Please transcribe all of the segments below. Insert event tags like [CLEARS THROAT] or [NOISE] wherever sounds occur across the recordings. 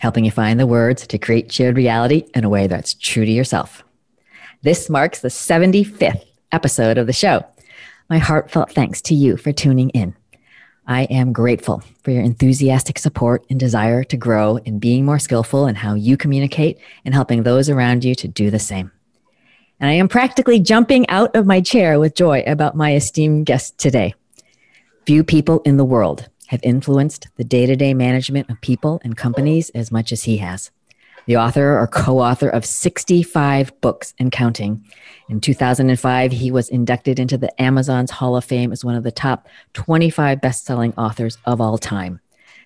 helping you find the words to create shared reality in a way that's true to yourself. This marks the 75th episode of the show. My heartfelt thanks to you for tuning in. I am grateful for your enthusiastic support and desire to grow in being more skillful in how you communicate and helping those around you to do the same. And I am practically jumping out of my chair with joy about my esteemed guest today. Few people in the world have influenced the day to day management of people and companies as much as he has. The author or co author of 65 books and counting. In 2005, he was inducted into the Amazon's Hall of Fame as one of the top 25 best selling authors of all time.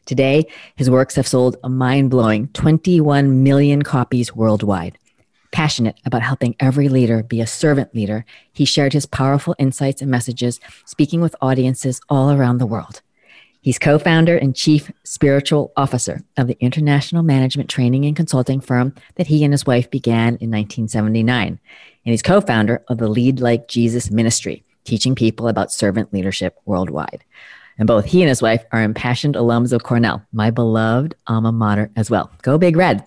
Today, his works have sold a mind blowing 21 million copies worldwide. Passionate about helping every leader be a servant leader, he shared his powerful insights and messages, speaking with audiences all around the world. He's co founder and chief spiritual officer of the international management training and consulting firm that he and his wife began in 1979. And he's co founder of the Lead Like Jesus ministry, teaching people about servant leadership worldwide. And both he and his wife are impassioned alums of Cornell, my beloved alma mater as well. Go Big Red.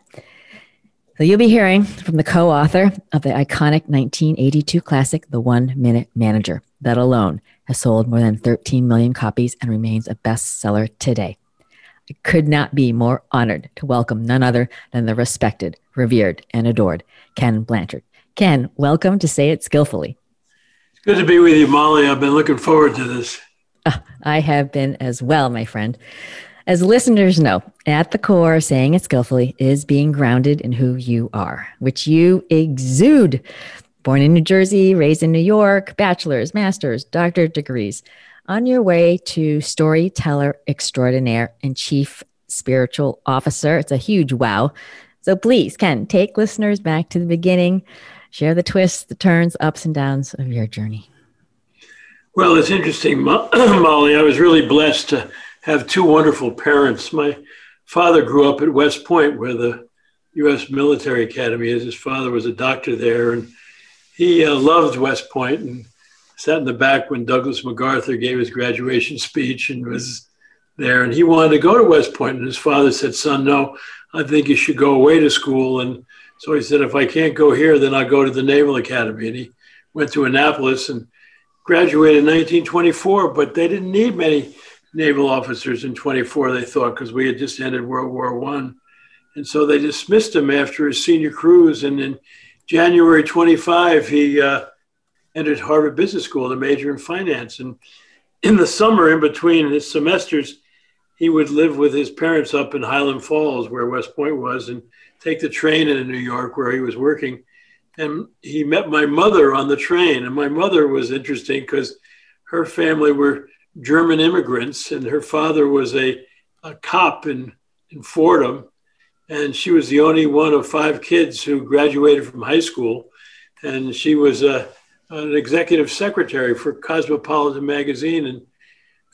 So you'll be hearing from the co author of the iconic 1982 classic, The One Minute Manager. That alone has sold more than 13 million copies and remains a bestseller today. I could not be more honored to welcome none other than the respected, revered, and adored Ken Blanchard. Ken, welcome to Say It Skillfully. It's good to be with you, Molly. I've been looking forward to this. Uh, I have been as well, my friend. As listeners know, at the core, saying it skillfully is being grounded in who you are, which you exude. Born in New Jersey, raised in New York, bachelor's, master's, doctorate degrees. On your way to storyteller extraordinaire and chief spiritual officer. It's a huge wow. So please, Ken, take listeners back to the beginning, share the twists, the turns, ups and downs of your journey. Well, it's interesting, [CLEARS THROAT] Molly. I was really blessed to have two wonderful parents. My father grew up at West Point, where the U.S. Military Academy is. His father was a doctor there, and he uh, loved West Point and sat in the back when Douglas MacArthur gave his graduation speech and was there. And he wanted to go to West Point, and his father said, "Son, no, I think you should go away to school." And so he said, "If I can't go here, then I'll go to the Naval Academy." And he went to Annapolis and graduated in 1924. But they didn't need many naval officers in 24. They thought because we had just ended World War One, and so they dismissed him after his senior cruise. And in January 25, he uh, entered Harvard Business School to major in finance. And in the summer, in between his semesters, he would live with his parents up in Highland Falls, where West Point was, and take the train into New York, where he was working. And he met my mother on the train. And my mother was interesting because her family were German immigrants, and her father was a, a cop in, in Fordham and she was the only one of five kids who graduated from high school. And she was a, an executive secretary for Cosmopolitan magazine. And,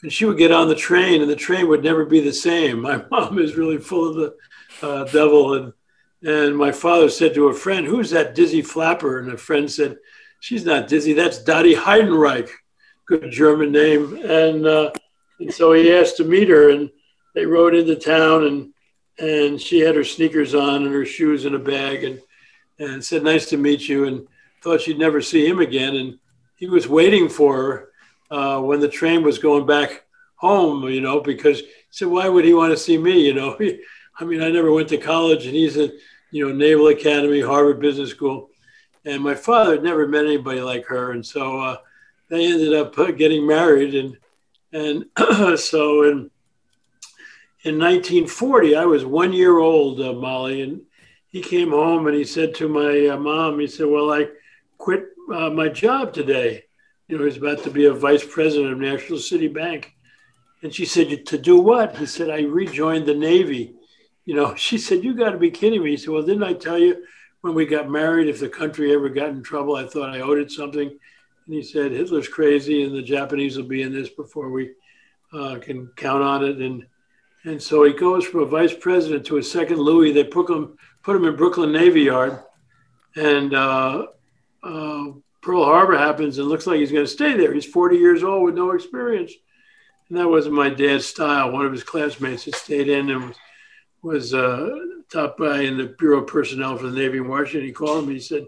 and she would get on the train, and the train would never be the same. [LAUGHS] My mom is really full of the uh, devil. And, and my father said to a friend, Who's that dizzy flapper? And a friend said, She's not dizzy, that's Dottie Heidenreich. Good German name. And, uh, and so he asked to meet her, and they rode into town. and and she had her sneakers on and her shoes in a bag and and said nice to meet you and thought she'd never see him again and he was waiting for her uh, when the train was going back home you know because he said why would he want to see me you know [LAUGHS] i mean i never went to college and he's at you know naval academy harvard business school and my father had never met anybody like her and so uh, they ended up getting married and and [CLEARS THROAT] so and in 1940, I was one year old, uh, Molly, and he came home and he said to my uh, mom, he said, Well, I quit uh, my job today. You know, he's about to be a vice president of National City Bank. And she said, To do what? He said, I rejoined the Navy. You know, [LAUGHS] she said, You got to be kidding me. He said, Well, didn't I tell you when we got married, if the country ever got in trouble, I thought I owed it something. And he said, Hitler's crazy and the Japanese will be in this before we uh, can count on it. And and so he goes from a vice president to a second Louis. They put him put him in Brooklyn Navy Yard, and uh, uh, Pearl Harbor happens, and looks like he's going to stay there. He's 40 years old with no experience, and that wasn't my dad's style. One of his classmates had stayed in and was, was uh, top guy in the Bureau of Personnel for the Navy in Washington. He called him. He said,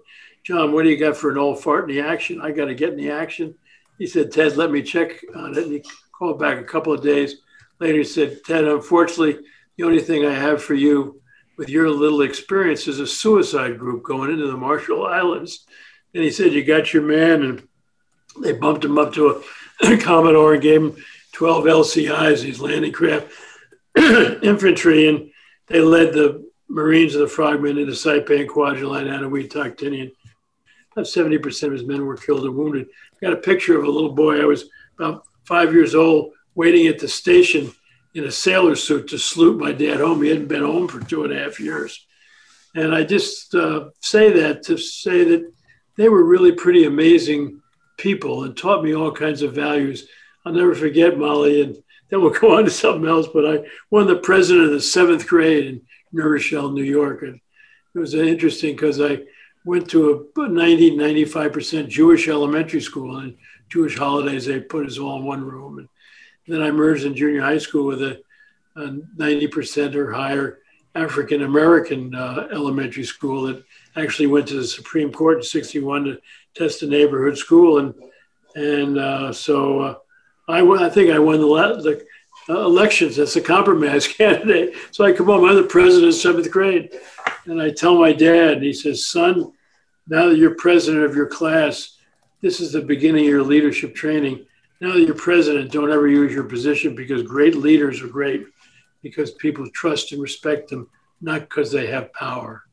"John, what do you got for an old fart in the action? I got to get in the action." He said, "Ted, let me check on it." And he called back a couple of days later. He said, "Ted, unfortunately, the only thing I have for you." With your little experience is a suicide group going into the Marshall Islands. And he said, You got your man. And they bumped him up to a [COUGHS] Commodore and gave him 12 LCIs, these landing craft [COUGHS] infantry. And they led the Marines of the Frogmen into Saipan, Kwajalein, Anawit, Tactinian. About 70% of his men were killed or wounded. I got a picture of a little boy. I was about five years old, waiting at the station in a sailor suit to salute my dad home. He hadn't been home for two and a half years. And I just uh, say that to say that they were really pretty amazing people and taught me all kinds of values. I'll never forget Molly, and then we'll [LAUGHS] go on to something else. But I won the president of the seventh grade in New Rochelle, New York. And it was interesting because I went to a 90, 95% Jewish elementary school. And Jewish holidays, they put us all in one room. And then I merged in junior high school with a, a 90% or higher African American uh, elementary school that actually went to the Supreme Court in 61 to test a neighborhood school. And, and uh, so uh, I, I think I won the, the uh, elections as a compromise [LAUGHS] candidate. So I come home, I'm the president of seventh grade. And I tell my dad, and he says, son, now that you're president of your class, this is the beginning of your leadership training. Now that you're president, don't ever use your position because great leaders are great because people trust and respect them, not because they have power.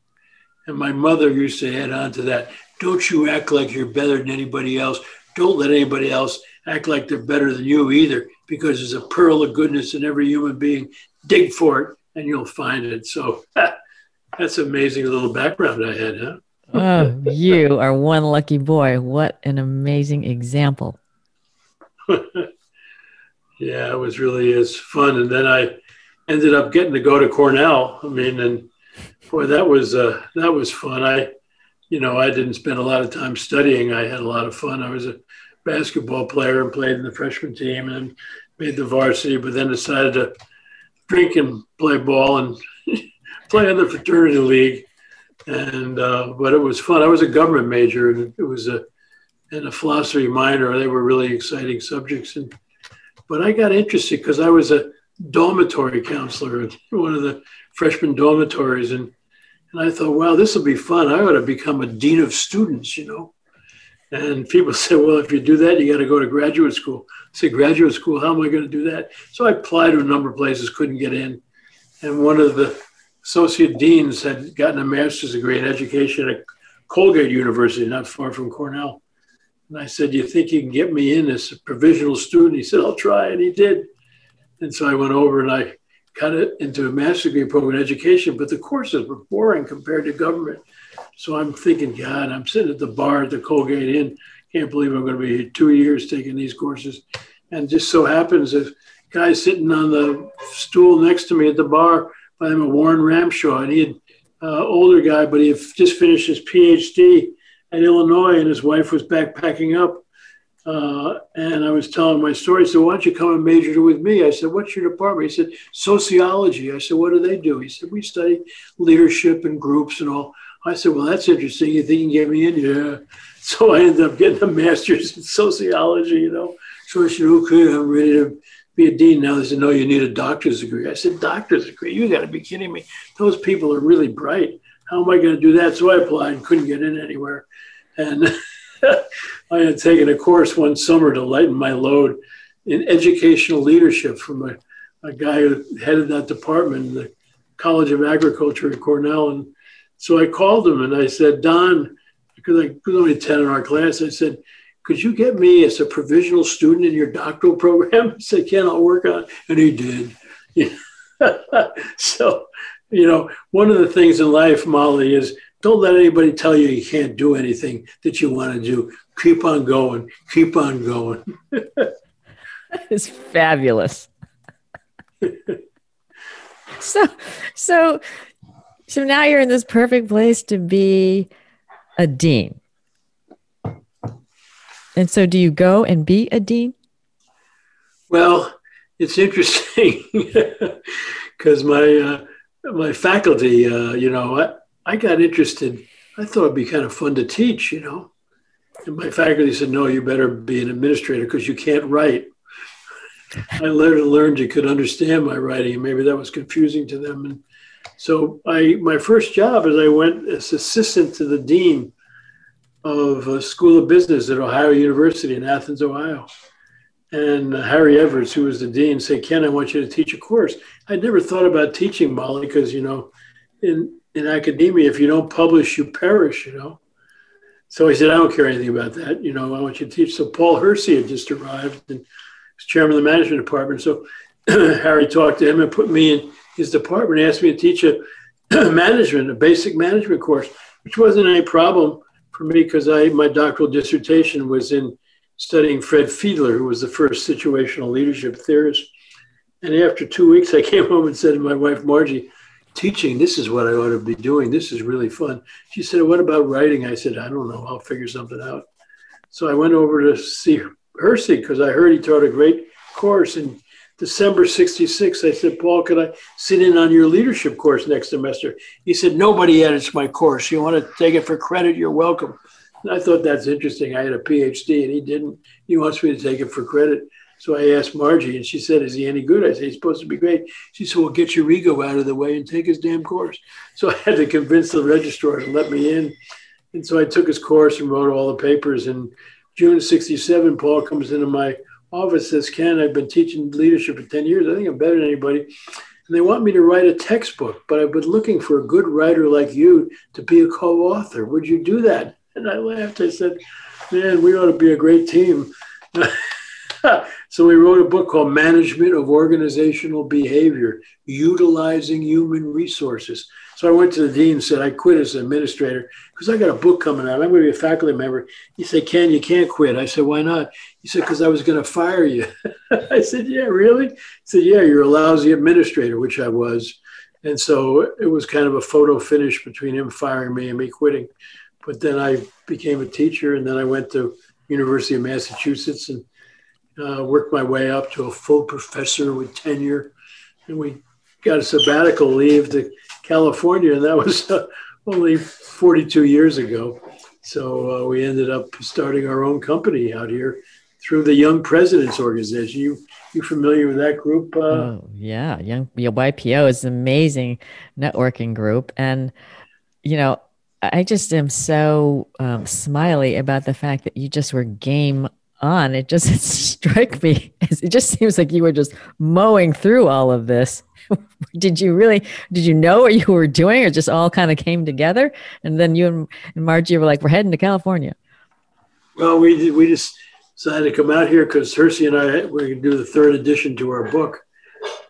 And my mother used to add on to that don't you act like you're better than anybody else. Don't let anybody else act like they're better than you either, because there's a pearl of goodness in every human being. Dig for it and you'll find it. So [LAUGHS] that's amazing little background I had, huh? oh, you are one lucky boy. What an amazing example. [LAUGHS] yeah, it was really is fun. And then I ended up getting to go to Cornell. I mean, and boy, that was uh, that was fun. I, you know, I didn't spend a lot of time studying. I had a lot of fun. I was a basketball player and played in the freshman team and made the varsity, but then decided to drink and play ball and [LAUGHS] play in the fraternity league. And uh, but it was fun. I was a government major, and it was a and a philosophy minor. They were really exciting subjects, and but I got interested because I was a dormitory counselor in [LAUGHS] one of the freshman dormitories. And, and I thought, wow, this will be fun. I ought to become a dean of students, you know. And people say, well, if you do that, you got to go to graduate school. I said, graduate school, how am I going to do that? So I applied to a number of places, couldn't get in. And one of the associate deans had gotten a master's degree in education at Colgate University, not far from Cornell. And I said, you think you can get me in as a provisional student? He said, I'll try. And he did. And so I went over and I got it into a master's degree program in education, but the courses were boring compared to government. So I'm thinking, God, I'm sitting at the bar at the Colgate Inn. Can't believe I'm going to be here two years taking these courses. And just so happens, a guy sitting on the stool next to me at the bar by the name of Warren Ramshaw, and he had uh, older guy, but he had just finished his PhD at Illinois, and his wife was backpacking up. Uh, and I was telling my story. So why don't you come and major with me? I said, what's your department? He said, sociology. I said, what do they do? He said, we study leadership and groups and all. I said, well, that's interesting. You think you can get me in? Yeah. [LAUGHS] So I ended up getting a master's in sociology, you know. So I said, okay, I'm ready to be a dean now. They said, no, you need a doctor's degree. I said, doctor's degree? You got to be kidding me. Those people are really bright. How am I going to do that? So I applied and couldn't get in anywhere. And [LAUGHS] I had taken a course one summer to lighten my load in educational leadership from a, a guy who headed that department in the College of Agriculture at Cornell. And so I called him and I said, Don, because I was only 10 in our class, I said, could you get me as a provisional student in your doctoral program? [LAUGHS] He said, can I work on it? And he did. [LAUGHS] so, you know, one of the things in life, Molly, is don't let anybody tell you you can't do anything that you want to do. Keep on going. Keep on going. [LAUGHS] it's fabulous. so, so, so now you're in this perfect place to be a dean. And so, do you go and be a dean? Well, it's interesting [LAUGHS] because my uh, my faculty, uh, you know, I, I got interested. I thought it'd be kind of fun to teach, you know. And my faculty said, "No, you better be an administrator because you can't write." [LAUGHS] I later learned you could understand my writing, and maybe that was confusing to them. And so, I my first job is I went as assistant to the dean of a School of Business at Ohio University in Athens, Ohio. And Harry Evarts, who was the dean, said, Ken, I want you to teach a course. I'd never thought about teaching Molly because, you know, in, in academia, if you don't publish, you perish, you know. So I said, I don't care anything about that. You know, I want you to teach. So Paul Hersey had just arrived and was chairman of the management department. So [CLEARS THROAT] Harry talked to him and put me in his department, asked me to teach a [CLEARS THROAT] management, a basic management course, which wasn't any problem for me because I my doctoral dissertation was in studying Fred Fiedler, who was the first situational leadership theorist. And after two weeks, I [LAUGHS] came home and said to my wife Margie, "Teaching, this is what I ought to be doing. This is really fun." She said, "What about writing?" I said, "I don't know. I'll figure something out." So I went over to see Hersey because I heard he taught a great course and December 66, I said, Paul, could I sit in on your leadership course next semester? He said, Nobody edits my course. You want to take it for credit? You're welcome. And I thought that's interesting. I had a PhD and he didn't. He wants me to take it for credit. So I asked Margie and she said, Is he any good? I said, He's supposed to be great. She said, Well, get your ego out of the way and take his damn course. So I had to convince the registrar to let me in. And so I took his course and wrote all the papers. And June 67, Paul comes into my office says, Ken, I've been teaching leadership for 10 years. I think I'm better than anybody. And they want me to write a textbook, but I've been looking for a good writer like you to be a co author. Would you do that? And I laughed. I said, Man, we ought to be a great team. [LAUGHS] so we wrote a book called Management of Organizational Behavior, Utilizing Human Resources. So I went to the dean and said, I quit as an administrator because I got a book coming out. I'm going to be a faculty member. He said, Ken, you can't quit. I said, why not? He said, because I was going to fire you. [LAUGHS] I said, yeah, really? He said, yeah, you're a lousy administrator, which I was. And so it was kind of a photo finish between him firing me and me quitting. But then I became a teacher and then I went to University of Massachusetts and uh, worked my way up to a full professor with tenure. And we got a sabbatical leave to California, and that was uh, only 42 years ago. So uh, we ended up starting our own company out here through the Young Presidents Organization. You you familiar with that group? Uh? Oh yeah, Young YPO is an amazing networking group, and you know I just am so um, smiley about the fact that you just were game on. It just [LAUGHS] struck me it just seems like you were just mowing through all of this [LAUGHS] did you really did you know what you were doing or just all kind of came together? And then you and, margie were like we're heading to california. Well we we just decided to come out here because hersey and i were going to do the third edition to our book.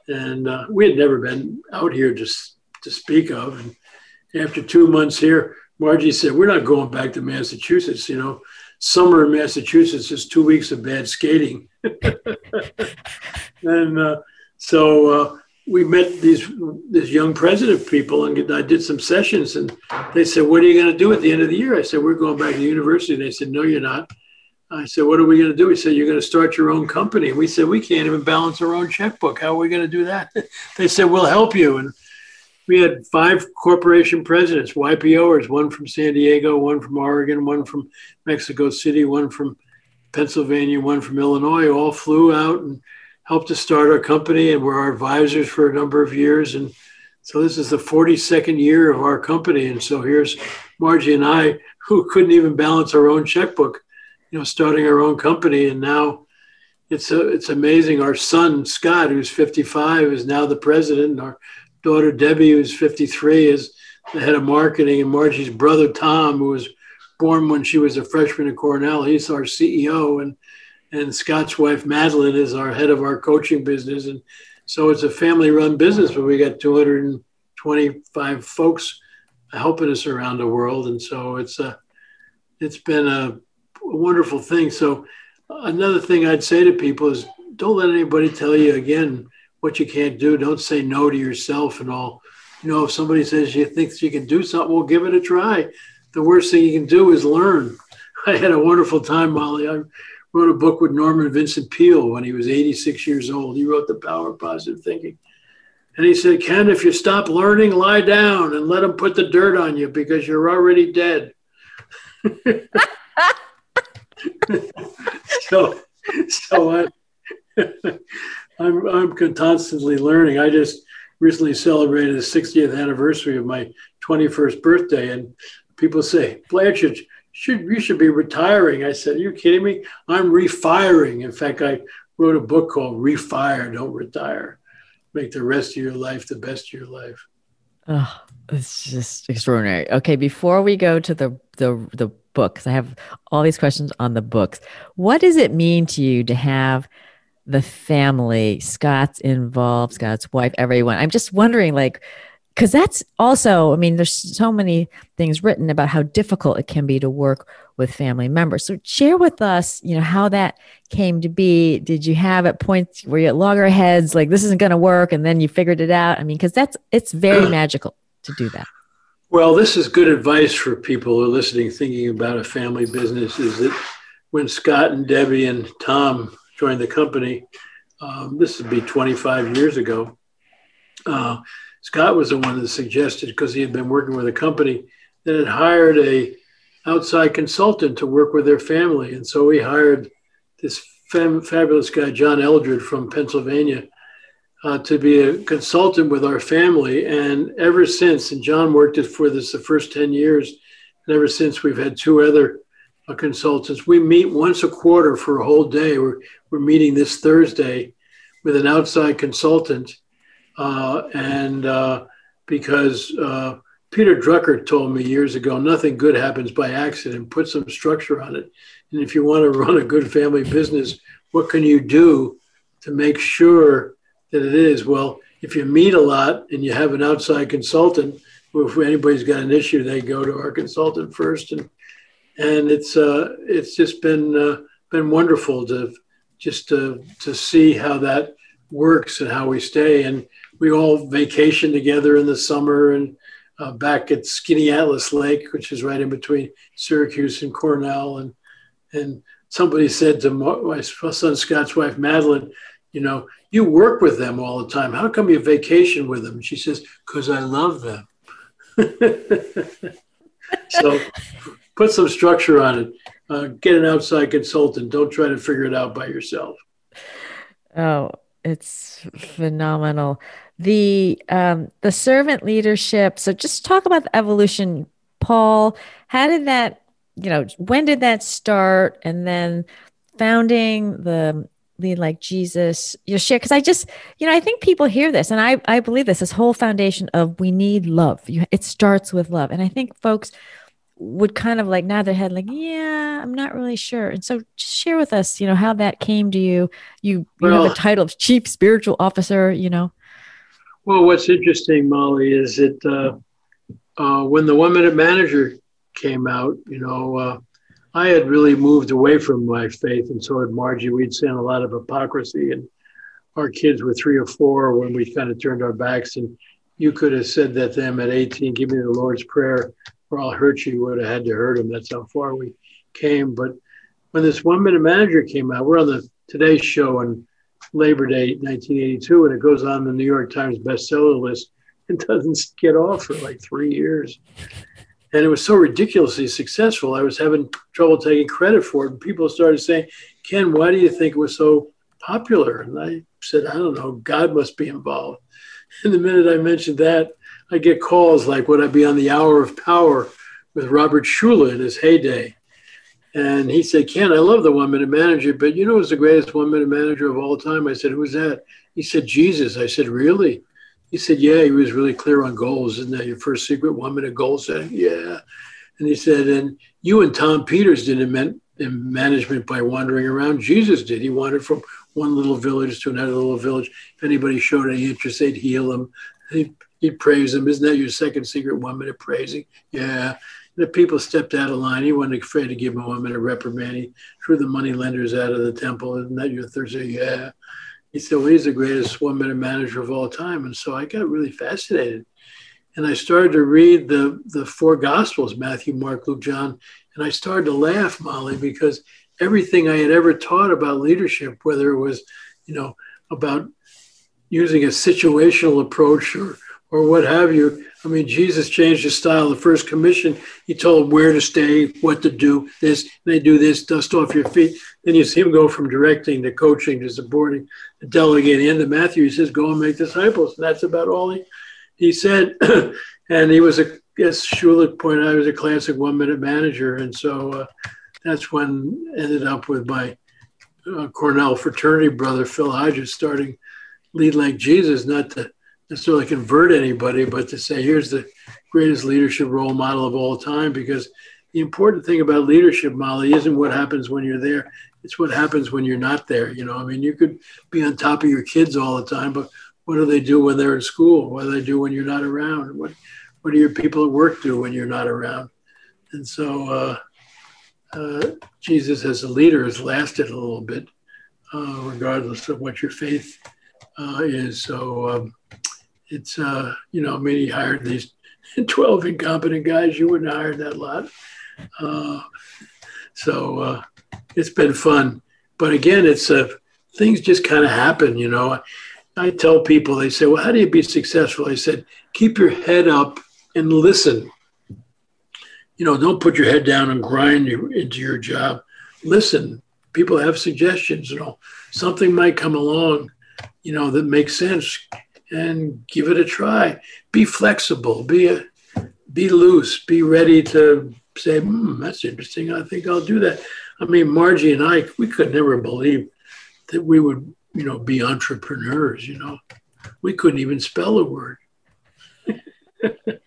And uh, we had never been out here just to speak of. And after two months here margie said we're not going back to massachusetts you know. Summer in massachusetts is two weeks of bad skating. [LAUGHS] And uh, so uh, we met these this young president people, and I did some sessions, and they said, "What are you going to do at the end of the year?" I said, "We're going back to university." They said, "No, you're not." I said, "What are we going to do?" He said, "You're going to start your own company." We said, "We can't even balance our own checkbook. How are we going to do that?" [LAUGHS] they said, "We'll help you." And we had five corporation presidents, YPOers, one from San Diego, one from Oregon, one from Mexico City, one from Pennsylvania, one from Illinois, all flew out and helped to start our company and were our advisors for a number of years. And so this is the 42nd year of our company. And so here's Margie and I, who couldn't even balance our own checkbook, you know, starting our own company. And now it's a, it's amazing. Our son Scott, who's 55, is now the president. And our daughter Debbie, who's 53, is the head of marketing. And Margie's brother Tom, who was born when she was a freshman at Cornell, he's our CEO. And and Scott's wife Madeline is our head of our coaching business, and so it's a family-run business. But we got 225 folks helping us around the world. And so it's a, it's been a, wonderful thing. So another thing I'd say to people is don't let anybody tell you again what you can't do. Don't say no to yourself and all. You know, if somebody says you think you can do something, well, give it a try. The worst thing you can do is learn. [LAUGHS] I had a wonderful time, Molly. I wrote a book with Norman Vincent Peale when he was 86 years old. He wrote The Power of Positive Thinking. And he said, Ken, if you stop learning, lie down and let them put the dirt on you because you're already dead. [LAUGHS] so, so I, [LAUGHS] I'm, I'm constantly learning. I just recently celebrated the 60th anniversary of my 21st birthday, and people say, Blanchard, should you should be retiring. I said, Are you kidding me? I'm refiring. In fact, I wrote a book called Refire, Don't Retire. Make the rest of your life the best of your life. Oh, it's just extraordinary. Okay, before we go to the the the books, I have all these questions on the books. What does it mean to you to have the family, Scott's involved, Scott's wife, everyone? I'm just wondering, like, because that's also, I mean, there's so many things written about how difficult it can be to work with family members. So share with us, you know, how that came to be. Did you have at points where you at loggerheads, like this isn't going to work, and then you figured it out? I mean, because that's it's very [CLEARS THROAT] magical to do that. Well, this is good advice for people who are listening, thinking about a family business. Is that when Scott and Debbie and Tom joined the company, um, this would be 25 years ago. Uh, Scott was the one that suggested because he had been working with a company that had hired a outside consultant to work with their family, and so he hired this fam- fabulous guy John Eldred from Pennsylvania uh, to be a consultant with our family. And ever since, and John worked it for this the first ten years, and ever since we've had two other uh, consultants. We meet once a quarter for a whole day. We're we're meeting this Thursday with an outside consultant and uh, because uh, Peter Drucker told me years ago, nothing good happens by accident. Put some structure on it. And if you want to [LAUGHS] run a good family business, what can you do to make sure that it is? Well, if you meet a lot and you have an outside consultant, if anybody's got an issue, they go to our consultant first, and and it's uh, it's just been uh, been wonderful to just to to see how that works and how we stay. And we all vacation together in the summer and uh, back at Skaneateles Lake, which is right in between Syracuse and Cornell. And and somebody said to my son Scott's wife Madeline, you know, you work with them all the time. How come you vacation with them? And she says, because I love them. [LAUGHS] so put some structure on it. Uh, get an outside consultant. Don't try to figure it out by yourself. Oh, it's phenomenal the um, the servant leadership. So just talk about the evolution, Paul. How did that, you know, when did that start? And then founding the lead like Jesus, you share because I just, you know, I think people hear this, and I I believe this this whole foundation of we need love. You, it starts with love, and I think folks would kind of like nod their head like yeah i'm not really sure and so just share with us you know how that came to you you you well, have a title of chief spiritual officer you know well, what's interesting, Molly, is that uh, uh, when the One Minute Manager came out, you know, uh, I had really moved away from my faith, and so had Margie. We'd seen a lot of hypocrisy, and our kids were three or four when we kind of turned our backs. And you could have said that to them at 18, "Give me the Lord's Prayer, or I'll hurt you." you would have had to hurt them. That's how far we came. But when this One Minute Manager came out, we're on the Today Show, and Labor Day 1982, and it goes on the New York Times bestseller list and [LAUGHS] doesn't get off for like three years. And it was so ridiculously successful. I was having trouble taking credit for it. And people started saying, Ken, why do you think it was so popular? And I said, I don't know. God must be involved. And the minute I mentioned that, I get calls like, would I be on the Hour of Power with Robert Schuller in his heyday? And he said, Ken, I love the one minute manager, but you know who's the greatest one minute manager of all time? I said, Who's that? He said, Jesus. I said, Really? He said, Yeah, he was really clear on goals. Isn't that your first secret? One minute goal setting? Yeah. And he said, And you and Tom Peters didn't invent management by wandering around. Jesus did. He wandered from one little village to another little village. If anybody showed any interest, they'd heal them. He he'd praise him. Isn't that your second secret one minute praising? Yeah. If people stepped out of line, he wasn't afraid to give a woman a reprimand. He threw the money lenders out of the temple. Isn't that your third? Yeah. He said, well, he's the greatest one minute manager of all time. And so I got really fascinated. And I started to read the, the four gospels Matthew, Mark, Luke, John. And I started to laugh, Molly, because everything I had ever taught about leadership, whether it was, you know, about using a situational approach or or what have you. I mean, Jesus changed his style. The first commission, he told where to stay, what to do, this, they do this, dust off your feet. Then you see him go from directing to coaching to supporting to delegating. Into Matthew, he says, go and make disciples. And that's about all he, he said. [CLEARS THROAT] and he was a, yes, Schuller pointed out, he was a classic one minute manager. And so uh, that's when ended up with my uh, Cornell fraternity brother, Phil Hodges, starting Lead Like Jesus, not to necessarily convert anybody, but to say, here's the greatest leadership role model of all time. Because the important thing about leadership, Molly, isn't what happens when you're there. It's what happens when you're not there. You know, I mean, you could be on top of your kids all the time, but what do they do when they're in school? What do they do when you're not around? What what do your people at work do when you're not around? And so uh, uh, Jesus as a leader has lasted a little bit, uh, regardless of what your faith uh, is. So um, it's uh, you know, I mean, he hired these [LAUGHS] 12 incompetent guys. You wouldn't hire that lot. Uh, so uh, it's been fun. But again, it's uh, things just kind of happen, you know. I, tell people, they say, well, how do you be successful? I said, keep your head up and listen. You know, don't put your head down and grind you into your job. Listen. People have suggestions, you know. Something might come along, you know, that makes sense and give it a try. Be flexible. Be a, be loose. Be ready to say, hmm, "That's interesting. I think I'll do that." I mean, Margie and I, we could never believe that we would, you know, be entrepreneurs. You know, we couldn't even spell a word. [LAUGHS]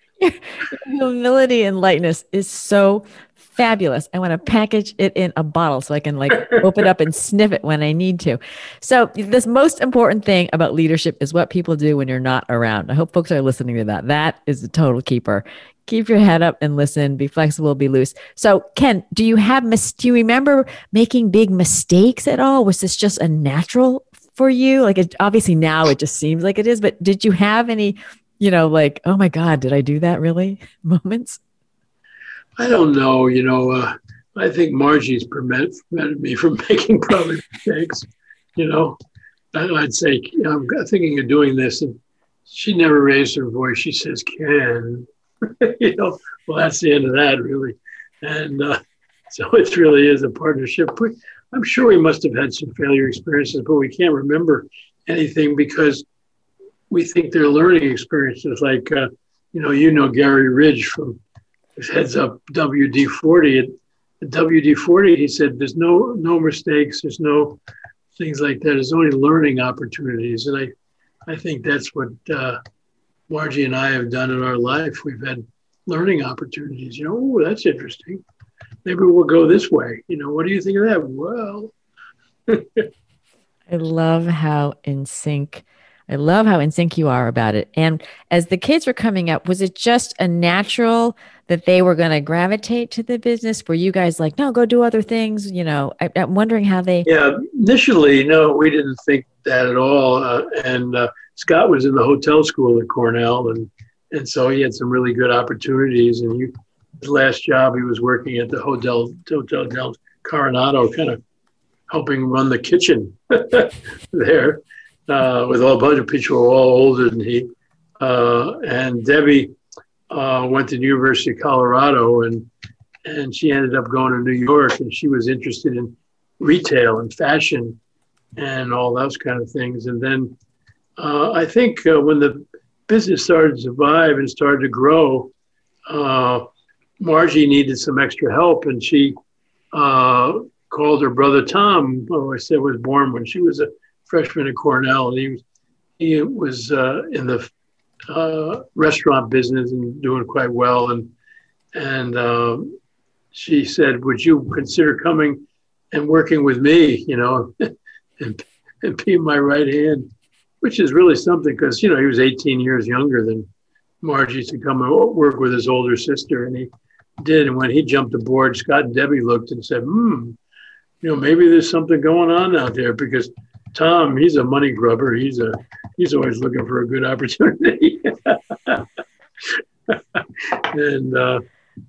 Humility and lightness is so fabulous. I want to package it in a bottle so I can like open up and sniff it when I need to. So, this most important thing about leadership is what people do when you're not around. I hope folks are listening to that. That is the total keeper. Keep your head up and listen. Be flexible. Be loose. So, Ken, do you have mis- do you remember making big mistakes at all? Was this just a natural for you? Like, it, obviously now it just seems like it is, but did you have any, you know, like, oh my God, did I do that really [LAUGHS] moments? I don't know. You know, uh, I think Margie's prevented, me from [LAUGHS] making probably mistakes. You know, I'd say, I'm thinking of doing this. And she never raised her voice. She says, Ken, [LAUGHS] you know, well, that's the end of that, really. And uh, so it really is a partnership. I'm sure we must have had some failure experiences, but we can't remember anything because we think they're learning experiences. Like, uh, you know, you know Gary Ridge from heads up WD 40. At, WD 40, he said, there's no, no mistakes, there's no things like that. There's only learning opportunities. And I, I think that's what uh, Margie and I have done in our life. We've had learning opportunities. You know, oh, that's interesting. Maybe we'll go this way. You know, what do you think of that? Well, [LAUGHS] I love how in sync I love how in sync you are about it. And as the kids were coming up, was it just a natural that they were going to gravitate to the business? Were you guys like, no, go do other things? You know, I, am wondering how they. Yeah, initially, no, we didn't think that at all. Uh, and uh, Scott was in the hotel school at Cornell, and and so he had some really good opportunities. And he, his last job, he was working at the Hotel Hotel del Coronado, kind of helping run the kitchen [LAUGHS] there uh, with a bunch of people who were all older than he. Uh, and Debbie uh, went to the University of Colorado, and and she ended up going to New York, and she was interested in retail and fashion and all those kind of things. And then uh, I think uh, when the business started to survive and started to grow, uh, Margie needed some extra help, and she called her brother Tom, who I said was born when she was a freshman at Cornell, and he was he was uh, in the uh, restaurant business and doing quite well. And and um, she said, "Would you consider coming and working with me? You know, [LAUGHS] and and being my right hand." Which is really something because you know he was 18 years younger than Margie to come and work with his older sister, and he did. And when he jumped aboard, Scott and Debbie looked and said, "Hmm, you know, maybe there's something going on out there because Tom, he's a money grubber. He's a he's always looking for a good opportunity." [LAUGHS] and uh,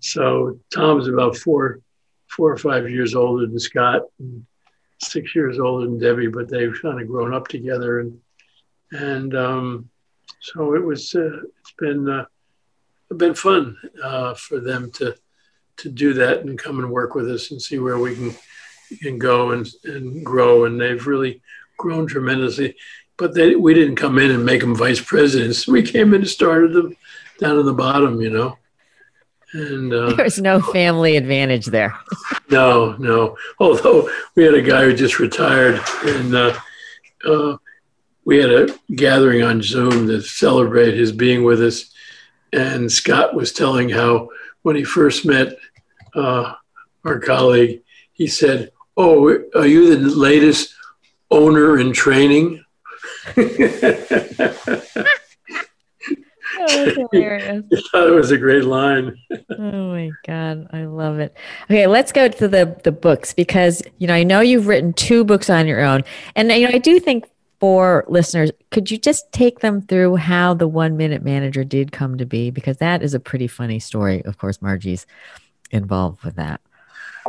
so Tom's about four four or five years older than Scott, and six years older than Debbie, but they've kind of grown up together, and and um, so it was. Uh, it's been uh, been fun uh, for them to to do that and come and work with us and see where we can can go and and grow. And they've really grown tremendously. But they, we didn't come in and make them vice presidents. We came in and started them down at the bottom, you know. And uh, there was no family advantage there. no, no. Although we had a guy who just retired, and uh, uh, we had a gathering on Zoom to celebrate his being with us. And Scott was telling how when he first met uh, our colleague, he said, "Oh, are you the latest owner in training?" [LAUGHS] Oh, hilarious. I thought it was a great line. [LAUGHS] oh my God. I love it. Okay, let's go to the the books because you know I know you've written two books on your own. And you know, I do think for listeners, could you just take them through how the one minute manager did come to be? Because that is a pretty funny story. Of course, Margie's involved with that.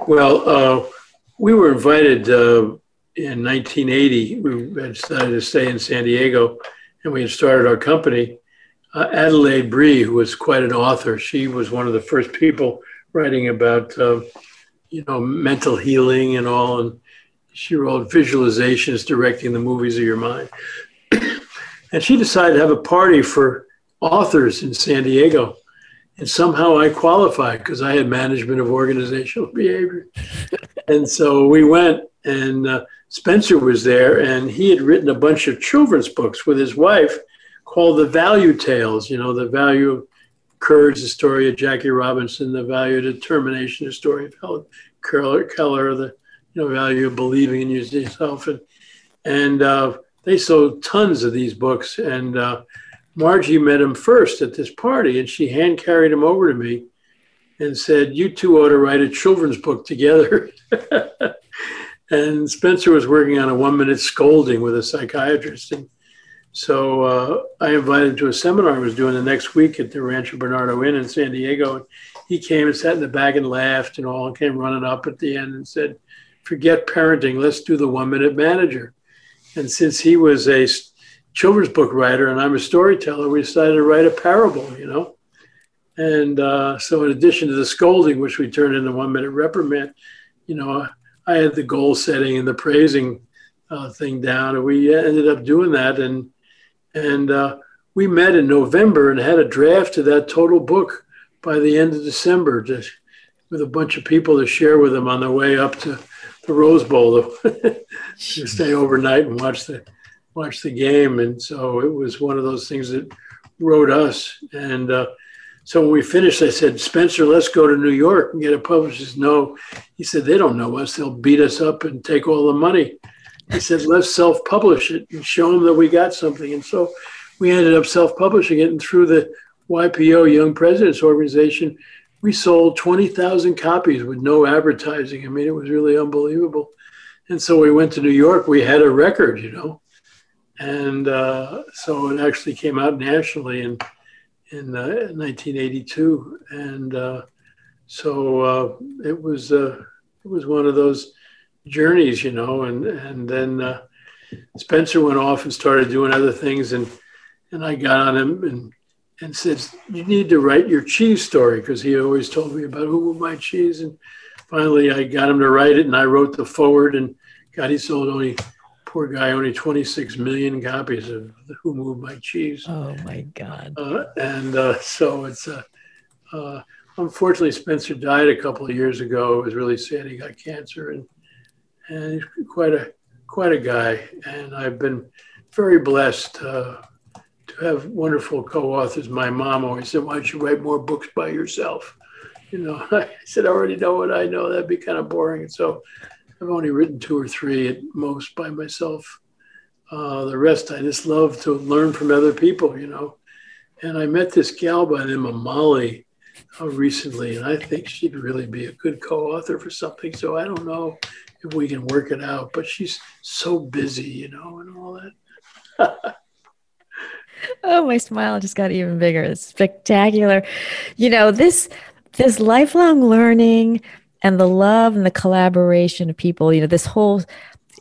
Well, uh, we were invited uh, in 1980. We had decided to stay in San Diego and we had started our company uh, Adelaide Bry, who was quite an author, she was one of the first people writing about, uh, you know, mental healing and all. And she wrote visualizations directing the movies of your mind. [COUGHS] and she decided to have a party for authors in San Diego. And somehow I qualified because I had management of organizational [LAUGHS] behavior. and so we went, and uh, Spencer was there, and he had written a bunch of children's books with his wife called the value tales, you know, the value of courage, the story of Jackie Robinson, the value of determination, the story of Helen Keller, the you know, value of believing in yourself. And, and uh, they sold tons of these books. And uh, Margie met him first at this party, and she hand carried him over to me and said, You two ought to write a children's book together. [LAUGHS] and Spencer was working on a one minute scolding with a psychiatrist. And so uh, I invited him to a seminar I was doing the next week at the Rancho Bernardo Inn in San Diego. And he came and sat in the back and laughed and all, and came running up at the end and said, Forget parenting, let's do the one minute manager. And since he was a children's book writer and I'm a storyteller, we decided to write a parable, you know. And uh, so, in addition to the scolding, which we turned into one minute reprimand, you know, I had the goal setting and the praising uh, thing down, and we ended up doing that. And and uh, we met in November and had a draft of that total book by the end of December, just with a bunch of people to share with them on their way up to the Rose Bowl [LAUGHS] to, stay overnight and watch the watch the game. And so it was one of those things that wrote us. And uh, so when we finished, I said, Spencer, let's go to New York and get it published. No, he said, they don't know us. They'll beat us up and take all the money. He said, let's self publish it and show them that we got something. And so we ended up self publishing it. And through the YPO Young Presidents Organization, we sold 20,000 copies with no advertising. I mean, it was really unbelievable. And so we went to New York. We had a record, you know. And uh, so it actually came out nationally in, in uh, 1982. And uh, so uh, it was uh, it was one of those journeys, you know, and and then uh, Spencer went off and started doing other things, and and I got on him and and said, "You need to write your cheese story," because he always told me about who my cheese, and finally I got him to write it, and I wrote the forward, and God, he sold only poor guy only 26 million copies of Who Moved My Cheese. Oh my God! Uh, and uh, so it's uh, uh, unfortunately Spencer died a couple of years ago. It was really sad. He got cancer, and and he's quite a quite a guy. And I've been very blessed uh, to have wonderful co-authors. My mom always said, "Why don't you write more books by yourself?" You know, [LAUGHS] I said, "I already know what I know. That'd be kind of boring." And so, I've only written two or three at most by myself. Uh, the rest, I just love to learn from other people. You know, And I met this gal by the name of Molly uh, recently, and I think she'd really be a good co-author for something. So I don't know if we can work it out, but she's so busy, you know, and all that. [LAUGHS] oh, my smile just got even bigger. It's spectacular. You know, this this lifelong learning and the love and the collaboration of people, you know, this whole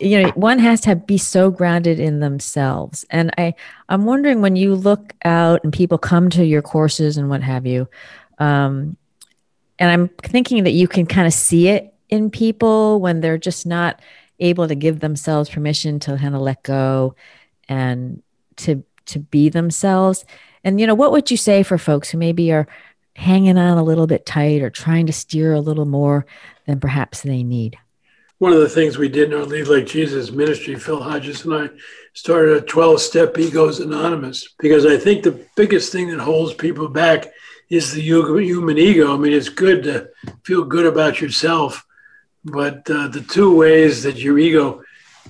you know one has to be so grounded in themselves. And i i'm wondering when you look out and people come to your courses and what have you um, and i'm thinking that you can kind of see it in people when they're just not able to give themselves permission to kind of let go and to to be themselves. And you know what would you say for folks who maybe are hanging on a little bit tight or trying to steer a little more than perhaps they need one of the things we did in our Lead Like Jesus ministry, Phil Hodges and I started a 12 step Egos Anonymous because I think the biggest thing that holds people back is the human ego. I mean, it's good to feel good about yourself, but uh, the two ways that your ego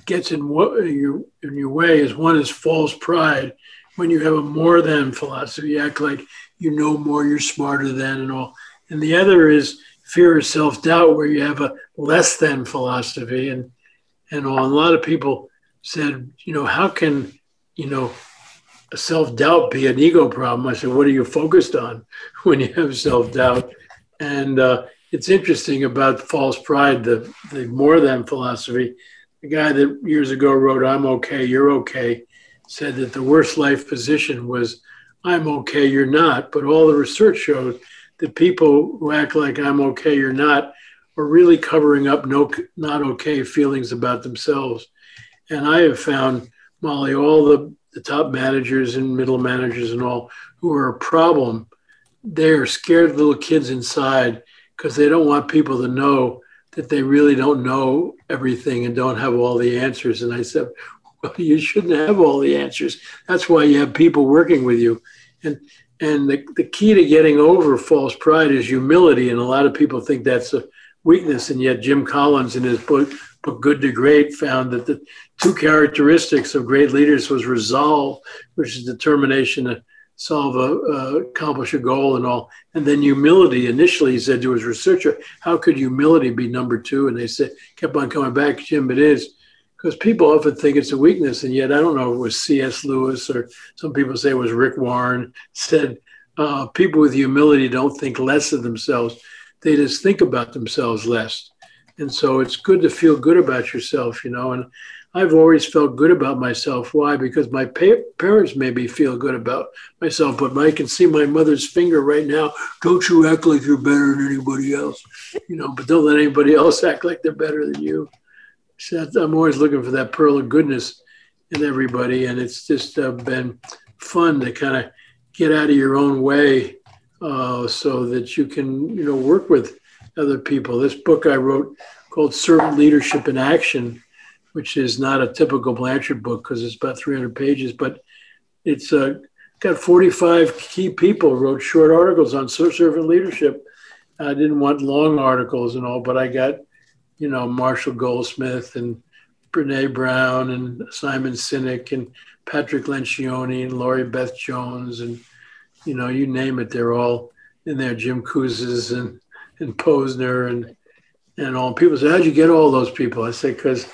gets in, your, in your way is one is false pride. When you have a more than philosophy, you act like you know more, you're smarter than, and all. And the other is fear of self doubt, where you have a less than philosophy. And, and all. a lot of people said, you know, how can, you know, self doubt be an ego problem? I said, what are you focused on [LAUGHS] when you have self doubt? And uh, it's interesting about false pride, the, the more than philosophy. The guy that years ago wrote, I'm okay, you're okay, said that the worst life position was, I'm okay, you're not. But all the research showed that people who act like I'm okay you're not are really covering up no not okay feelings about themselves. And I have found, Molly, all the, the top managers and middle managers and all who are a problem, they are scared little kids inside because they don't want people to know that they really don't know everything and don't have all the answers. And I said, [LAUGHS] you shouldn't have all the answers. That's why you have people working with you. And and the, the key to getting over false pride is humility. And a lot of people think that's a weakness. And yet, Jim Collins, in his book, book Good to Great, found that the two characteristics of great leaders was resolve, which is determination to solve a, uh, accomplish a goal and all. And then humility. Initially, he said to his researcher, How could humility be number two? And they said, kept on coming back, Jim, it is because people often think it's a weakness, and yet I don't know if it was C.S. Lewis or some people say it was Rick Warren said uh, people with humility don't think less of themselves; they just think about themselves less. And so it's good to feel good about yourself, you know. And I've always felt good about myself. Why? Because my pa- parents made me feel good about myself. But I can see my mother's finger right now. Don't you act like you're better than anybody else, you know. But don't let anybody else act like they're better than you. I'm always looking for that pearl of goodness in everybody, and it's just uh, been fun to kind of get out of your own way uh, so that you can, you know, work with other people. This book I wrote called Servant Leadership in Action, which is not a typical Blanchard book because it's about 300 pages, but it's uh, got 45 key people wrote short articles on servant leadership. I didn't want long articles and all, but I got you know, Marshall Goldsmith and Brene Brown and Simon Sinek and Patrick Lencioni and Laurie Beth Jones and, you know, you name it, they're all in there, Jim Kouzes and, and Posner and, and all. People say, how'd you get all those people? I say, because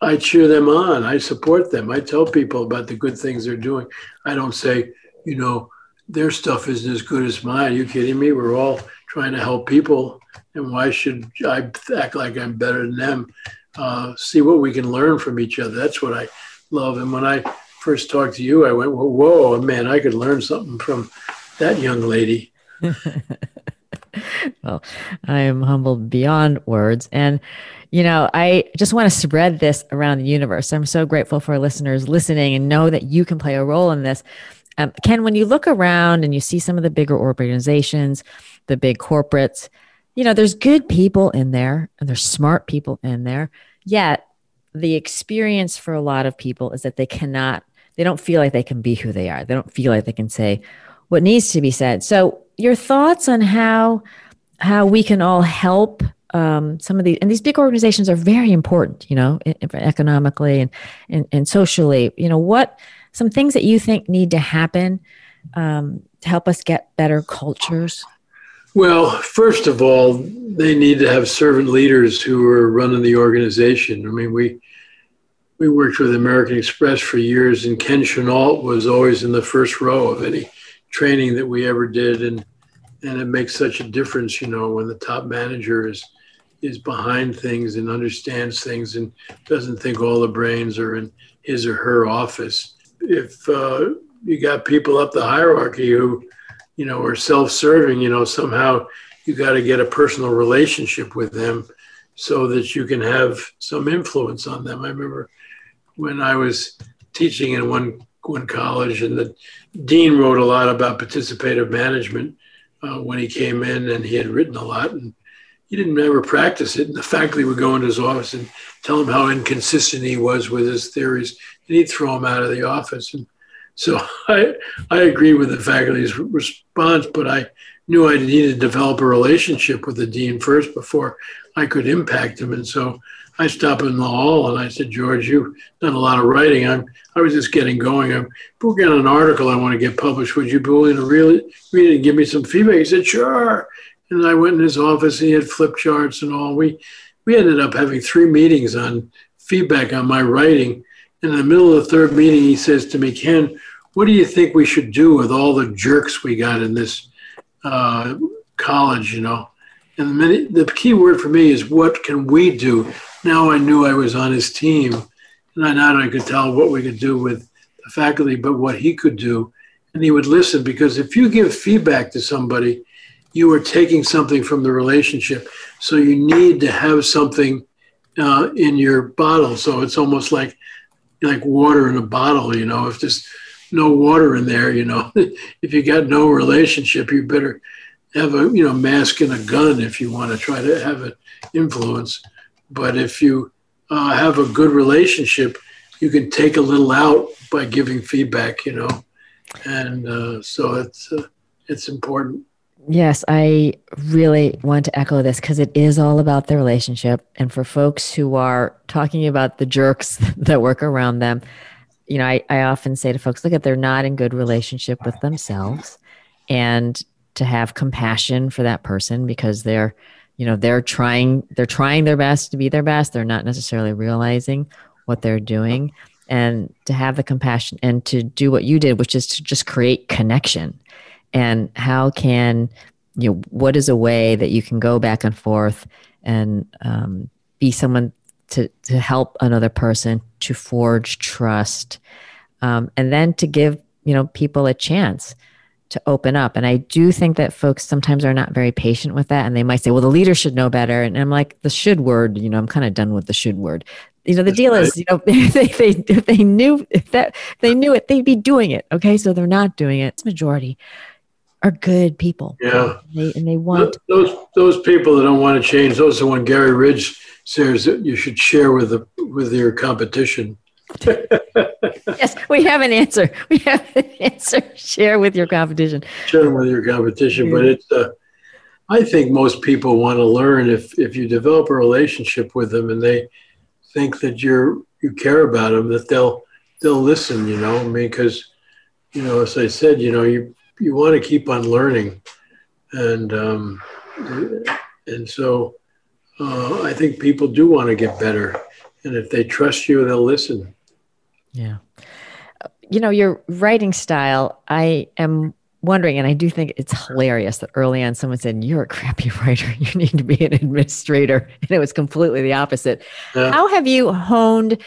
I cheer them on. I support them. I tell people about the good things they're doing. I don't say, you know, their stuff isn't as good as mine. Are you kidding me? We're all trying to help people and why should I act like I'm better than them? Uh, see what we can learn from each other. That's what I love. And when I first talked to you, I went, whoa, man, I could learn something from that young lady. [LAUGHS] well, I am humbled beyond words. And, you know, I just want to spread this around the universe. I'm so grateful for listeners listening and know that you can play a role in this. Um, Ken, when you look around and you see some of the bigger organizations, the big corporates, you know, there's good people in there and there's smart people in there. Yet the experience for a lot of people is that they cannot, they don't feel like they can be who they are. They don't feel like they can say what needs to be said. So your thoughts on how how we can all help um, some of these and these big organizations are very important, you know, economically and, and and socially. You know, what some things that you think need to happen um, to help us get better cultures? Well, first of all, they need to have servant leaders who are running the organization. I mean, we we worked with American Express for years, and Ken Chenault was always in the first row of any training that we ever did, and and it makes such a difference, you know, when the top manager is is behind things and understands things and doesn't think all the brains are in his or her office. If uh, you got people up the hierarchy who, you know, are self-serving, you know, somehow you got to get a personal relationship with them so that you can have some influence on them. I remember when I was teaching in one one college, and the dean wrote a lot about participative management uh, when he came in, and he had written a lot, and he didn't ever practice it. And the faculty would go into his office and tell him how inconsistent he was with his theories, and he'd throw him out of the office. And so [LAUGHS] I I agree with the faculty's response, but I knew I needed to develop a relationship with the dean first before I could impact him, and so I stopped in the hall and I said, George, you've done a lot of writing. I'm, I was just getting going. I'm working on an article I want to get published. Would you be willing to really read it and give me some feedback? He said, sure. And I went in his office. And he had flip charts and all. We, we ended up having three meetings on feedback on my writing. In the middle of the third meeting, he says to me, Ken, what do you think we should do with all the jerks we got in this uh, college, you know? And the, many, the key word for me is what can we do now I knew I was on his team, and I not only could tell what we could do with the faculty, but what he could do. And he would listen because if you give feedback to somebody, you are taking something from the relationship. So you need to have something uh, in your bottle. So it's almost like like water in a bottle. You know, if there's no water in there, you know, [LAUGHS] if you got no relationship, you better have a you know mask and a gun if you want to try to have an influence. But if you uh, have a good relationship, you can take a little out by giving feedback, you know, and uh, so it's uh, it's important. Yes, I really want to echo this because it is all about the relationship. And for folks who are talking about the jerks [LAUGHS] that work around them, you know, I, I often say to folks, look at they're not in good relationship with themselves and to have compassion for that person because they're you know they're trying they're trying their best to be their best they're not necessarily realizing what they're doing and to have the compassion and to do what you did which is to just create connection and how can you know what is a way that you can go back and forth and um, be someone to to help another person to forge trust um, and then to give you know people a chance to open up. And I do think that folks sometimes are not very patient with that. And they might say, well, the leader should know better. And I'm like, the should word, you know, I'm kind of done with the should word. You know, the That's deal right. is, you know, [LAUGHS] if they, they, if they knew if that if they knew it, they'd be doing it. Okay. So they're not doing it. It's majority are good people. Yeah. And they, and they want those, those people that don't want to change. Those are when Gary Ridge says that you should share with the, with your competition [LAUGHS] yes, we have an answer. We have an answer. Share with your competition. Share with your competition, but it's. Uh, I think most people want to learn if if you develop a relationship with them and they think that you're you care about them, that they'll they'll listen. You know, I mean, because you know, as I said, you know, you you want to keep on learning, and um, and so uh, I think people do want to get better, and if they trust you, they'll listen. Yeah. You know, your writing style, I am wondering, and I do think it's hilarious that early on someone said, You're a crappy [LAUGHS] writer. You need to be an administrator. And it was completely the opposite. Yeah. How have you honed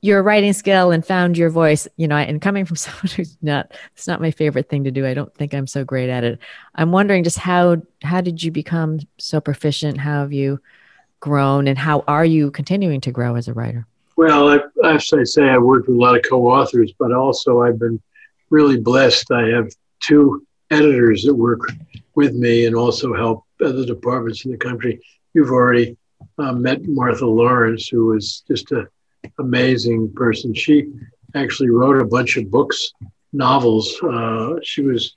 your writing skill and found your voice? You know, and coming from [LAUGHS] someone who's not, it's not my favorite thing to do. I don't think I'm so great at it. I'm wondering just how, how did you become so proficient? How have you grown and how are you continuing to grow as a writer? Well, I, I say, I've worked with a lot of co-authors, but also I've been really blessed. I have two editors that work with me and also help other departments in the country. You've already uh, met Martha Lawrence, who was just an amazing person. She actually wrote a bunch of books, novels. Uh, she was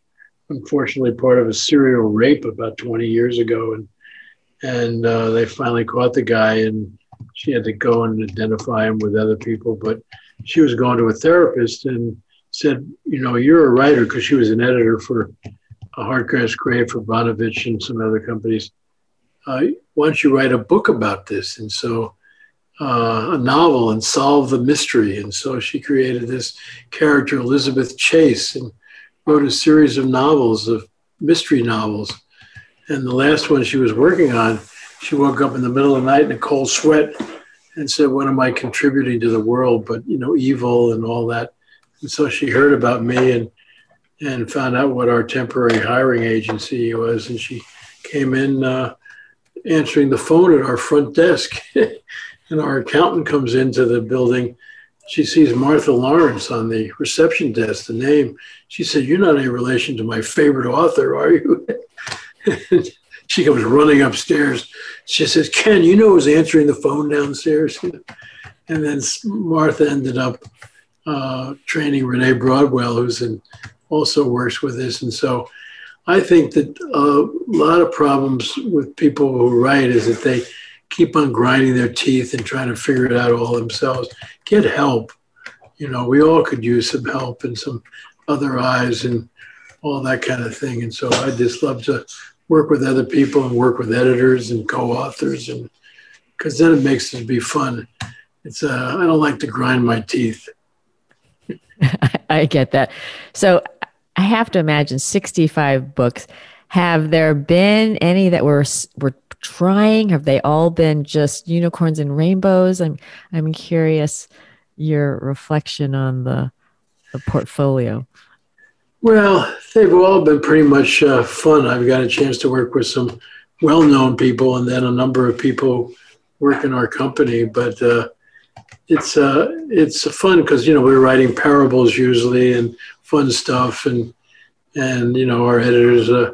unfortunately part of a serial rape about 20 years ago, and and uh, they finally caught the guy and she had to go and identify him with other people. But she was going to a therapist, and said, you know, you're a writer because she was an editor for a Harcourt Brace Jovanovich and some other companies. Uh, why don't you write a book about this? And so uh, a novel and solve the mystery. And so she created this character, Elizabeth Chase, and wrote a series of novels, of mystery novels. And the last one she was working on, she woke up in the middle of the night in a cold sweat and said, What am I contributing to the world? But, you know, evil and all that. And so she heard about me and and found out what our temporary hiring agency was. And she came in uh, answering the phone at our front desk. [LAUGHS] and our accountant comes into the building. She sees Martha Lawrence on the reception desk, the name. She said, You're not any relation to my favorite author, are you? [LAUGHS] she comes running upstairs. She says, Ken, you know who's answering the phone downstairs? [LAUGHS] And then Martha ended up uh, training Renee Broadwell, who's in, also works with this. And so I think that a lot of problems with people who write is that they keep on grinding their teeth and trying to figure it out all themselves. Get help. You know, we all could use some help and some other eyes and all that kind of thing. And so I just love to work with other people and work with editors and co-authors and because then it makes it be fun. It's uh, I don't like to grind my teeth. [LAUGHS] I get that. So I have to imagine 65 books. Have there been any that were were trying? Have they all been just unicorns and rainbows? I'm I'm curious your reflection on the the portfolio. Well, they've all been pretty much uh, fun. I've got a chance to work with some well-known people, and then a number of people work in our company. But uh, it's uh, it's fun because you know we're writing parables usually and fun stuff, and and you know our editors uh,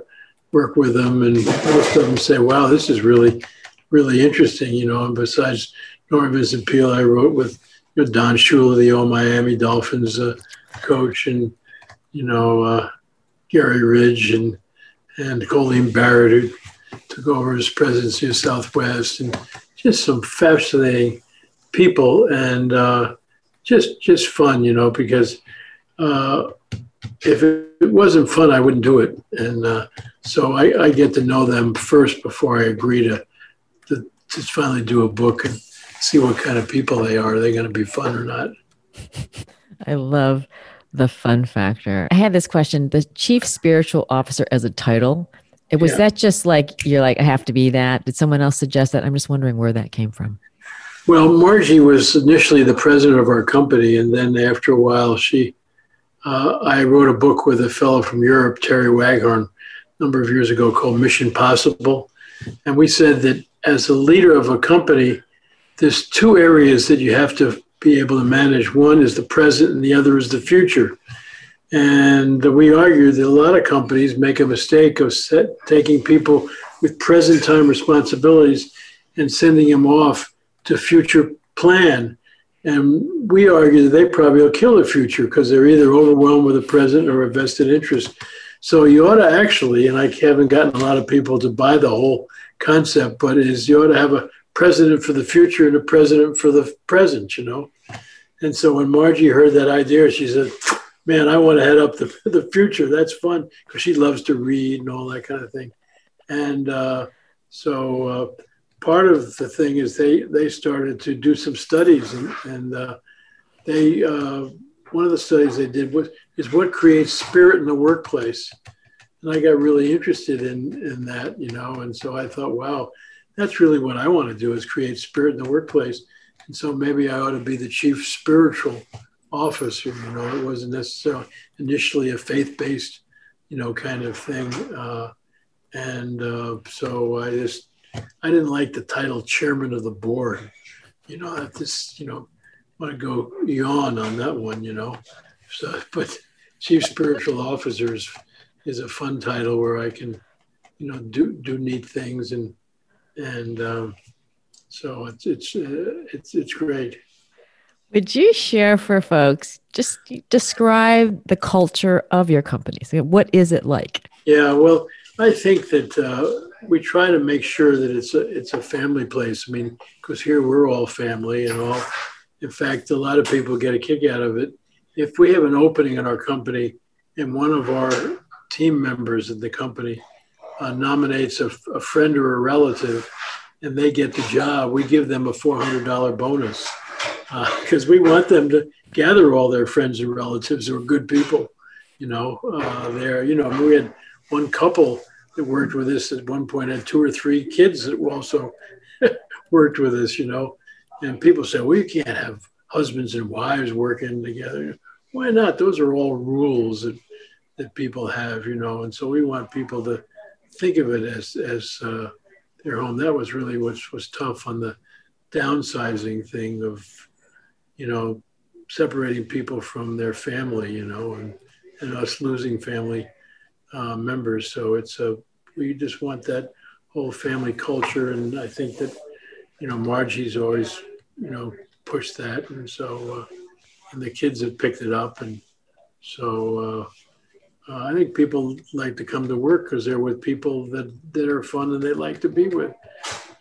work with them, and most of them say, "Wow, this is really, really interesting." You know, and besides Norman Vincent Peale, I wrote with you know, Don Shula, the old Miami Dolphins uh, coach, and you know uh, Gary Ridge and and Colleen Barrett, who took over as presidency of Southwest, and just some fascinating people, and uh, just just fun, you know, because uh, if it, wasn't fun, I wouldn't do it. And uh, so I, I, get to know them first before I agree to, to, to finally do a book and see what kind of people they are. Are they going to be fun or not? I love the fun factor. I had this question: the chief spiritual officer as a title. It was yeah. that just like you're like I have to be that? Did someone else suggest that? I'm just wondering where that came from. Well, Margie was initially the president of our company, and then after a while, she uh, I wrote a book with a fellow from Europe, Terry Waghorn, number of years ago called Mission Possible. And we said that as a leader of a company, there's two areas that you have to be able to manage. One is the present, and the other is the future. And we argue that a lot of companies make a mistake of set, taking people with present time responsibilities and sending them off to future plan and we argue that they probably will kill the future because they're either overwhelmed with the present or a vested interest. So you ought to actually, and I haven't gotten a lot of people to buy the whole concept, but is you ought to have a president for the future and a president for the present, you know? And so when Margie heard that idea, she said, man, I want to head up the, [LAUGHS] the future. That's fun because she loves to read and all that kind of thing. And uh, so uh, part of the thing is they they started to do some studies and, and uh, they uh, one of the studies they did was is what creates spirit in the workplace and i got really interested in in that you know and so i thought wow that's really what i want to do is create spirit in the workplace and so maybe i ought to be the chief spiritual officer you know it wasn't necessarily initially a faith-based you know kind of thing uh, and uh, so i just I didn't like the title chairman of the board. You know, I just, you know, want to go yawn on that one, you know. So, [LAUGHS] but chief spiritual officer is, is a fun title where I can, you know, do, do neat things. And, and um, so it's, it's, uh, it's, it's great. Would you share for folks, just describe the culture of your company? So what is it like? Yeah, well, I think that uh, we try to make sure that it's a it's a family place. I mean, because here we're all family and all. In fact, a lot of people get a kick out of it, if we have an opening in our company and one of our team members of the company uh, nominates a, a, friend or a relative and they get the job, we give them a $400 bonus because uh, we want them to gather all their friends and relatives who are good people. You know, uh, there, you know, we had one couple that worked with us at one point had two or three kids that also [LAUGHS] worked with us, you know. And people say, well, you can't have husbands and wives working together. Why not? Those are all rules that, that people have, you know. And so we want people to think of it as, as uh, their home. That was really what was tough on the downsizing thing of, you know, separating people from their family, you know, and, and us losing family uh, members. So it's a, we just want that whole family culture. And I think that, you know, Margie's always, you know, pushed that. And so, uh, and the kids have picked it up. And so uh, uh, I think people like to come to work because they're with people that, that are fun and they like to be with.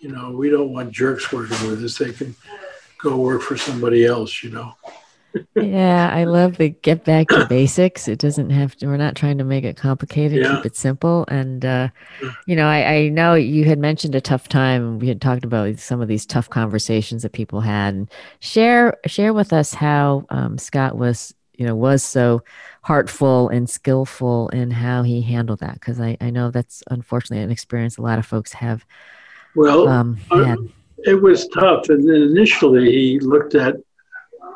You know, we don't want jerks working with us. They can go work for somebody else, you know yeah, I love the get back to basics. It doesn't have to, we're not trying to make it complicated, yeah. keep it simple. And, uh, you know, I, I, know you had mentioned a tough time. We had talked about some of these tough conversations that people had and share, share with us how um, Scott was, you know, was so heartful and skillful in how he handled that. Cause I, I know that's unfortunately an experience a lot of folks have. Well, um, had. it was tough. And then initially he looked at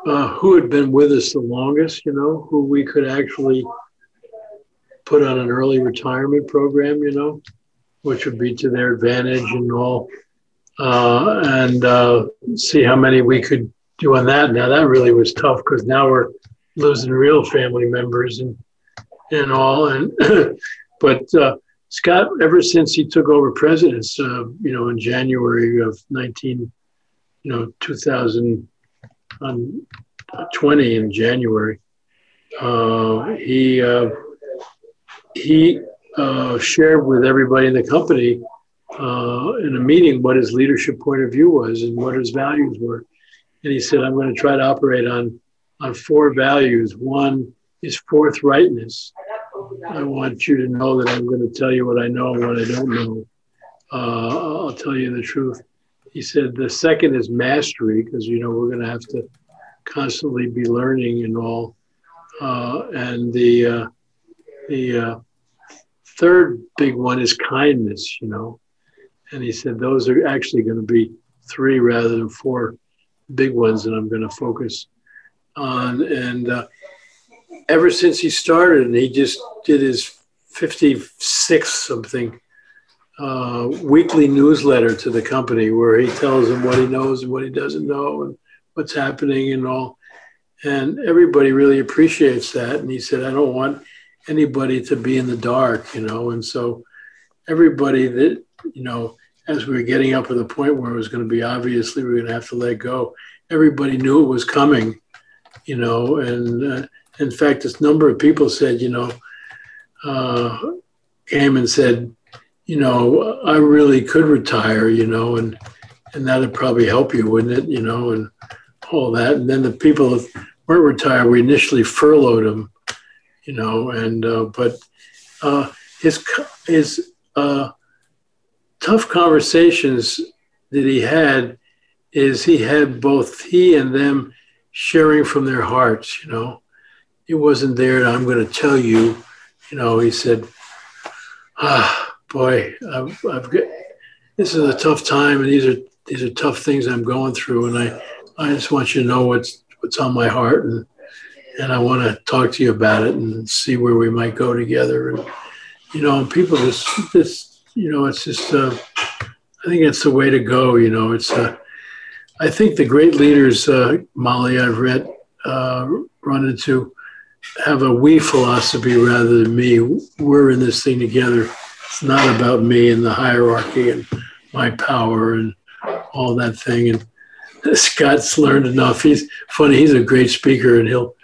uh, who had been with us the longest, you know, who we could actually put on an early retirement program, you know, which would be to their advantage and all, uh, and uh, see how many we could do on that. Now that really was tough because now we're losing real family members and and all. And [CLEARS THROAT] but uh, Scott, ever since he took over presidents, uh, you know, in January of nineteen, you know, two thousand on 20 in January. Uh, he uh, he uh, shared with everybody in the company uh, in a meeting what his leadership point of view was and what his values were. And he said, "I'm going to try to operate on on four values. One is forthrightness. I want you to know that I'm going to tell you what I know and what I don't know. Uh, I'll tell you the truth he said the second is mastery because you know we're going to have to constantly be learning and all uh, and the uh, the uh, third big one is kindness you know? And he said those are actually going to be three rather than four big ones that i'm going to focus on and uh, ever since he started and he just did his 56 something weekly newsletter to the company where he tells them what he knows and what he doesn't know and what's happening and all. And everybody really appreciates that. And he said, I don't want anybody to be in the dark, you know. And so everybody that, you know, as we were getting up to the point where it was going to be obviously we are going to have to let go, everybody knew it was coming, you know. And uh, in fact, this number of people said, you know, uh, came and said, you know, I really could retire, you know, and and that'd probably help you, wouldn't it? You know, and all that. And then the people that weren't retired, we initially furloughed them, you know, and uh, but uh, his his uh, tough conversations that he had is he had both he and them sharing from their hearts, you know. He wasn't there. and I'm going to tell you, you know. He said, ah boy, I've, I've got, this is a tough time, and these are these are tough things I'm going through, and I I just want you to know what's what's on my heart, and and I want to talk to you about it and see where we might go together, and you know, people just just you know, it's just uh, I think it's the way to go. You know, it's uh, I think the great leaders, uh, Molly, I've read uh, run into have a we philosophy rather than me. We're in this thing together it's not about me and the hierarchy and my power and all that thing. And Scott's learned enough. He's funny. He's a great speaker, and he'll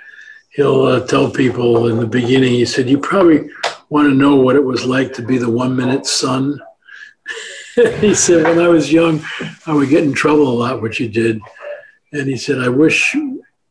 he'll uh, tell people in the beginning. He said, "You probably want to know what it was like to be the one minute son." [LAUGHS] he said, "When I was young, I would get in trouble a lot, which you did." And he said, "I wish."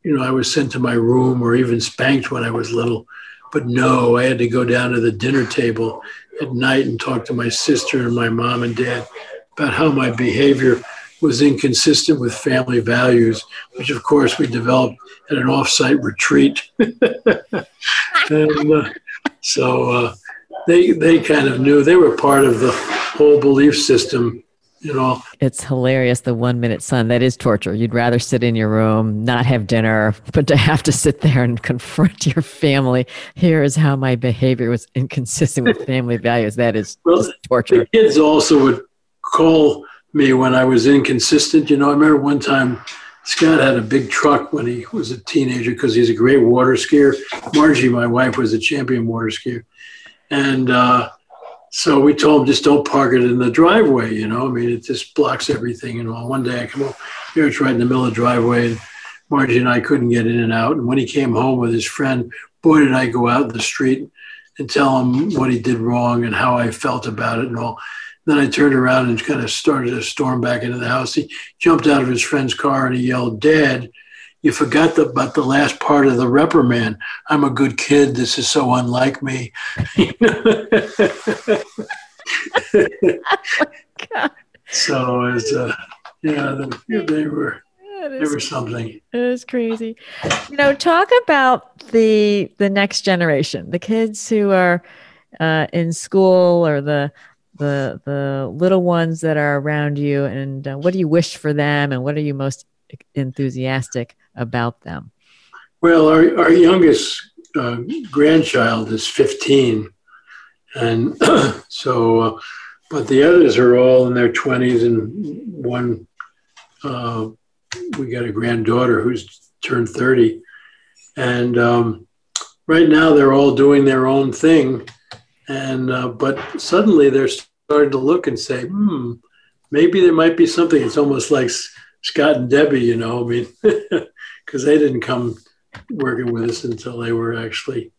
you know, I was sent to my room or even spanked when I was little. But no, I had to go down to the dinner table at night and talk to my sister and my mom and dad about how my behavior was inconsistent with family values, which of course we developed at an offsite retreat. [LAUGHS] and uh, so uh, they they kind of knew they were part of the whole belief system you know it's hilarious the one minute son. That is torture. You'd rather sit in your room not have dinner but to have to sit there and confront your family. Here is how my behavior was inconsistent with family [LAUGHS] values. That is well, torture. the kids also would call me when i was inconsistent. You know i remember one time scott had a big truck when he was a teenager because he's a great water skier. Margie my wife was a champion water skier. And uh, so we told him just don't park it in the driveway. You know, I mean, it just blocks everything. And well, one day I come up here, it's right in the middle of the driveway, and Margie and I couldn't get in and out. And when he came home with his friend, boy, did I go out in the street and tell him what he did wrong and how I felt about it and all. Then I turned around and kind of started to storm back into the house. He jumped out of his friend's car and he yelled, Dad, you forgot the, about the last part of the reprimand. I'm a good kid. This is so unlike me. oh [LAUGHS] so it's uh, yeah, they, they were they were something. It is crazy. You know, talk about the the next generation, the kids who are uh, in school or the the the little ones that are around you, and uh, what do you wish for them, and what are you most enthusiastic about them? Well, our, our youngest uh, grandchild is 15. And [CLEARS THROAT] so, uh, but the others are all in their 20s, and one, uh, we got a granddaughter who's turned 30. And um, right now they're all doing their own thing. And, uh, but suddenly they're starting to look and say, hmm, maybe there might be something. It's almost like Scott and Debbie, you know, I mean, [LAUGHS] because they didn't come working with us until they were actually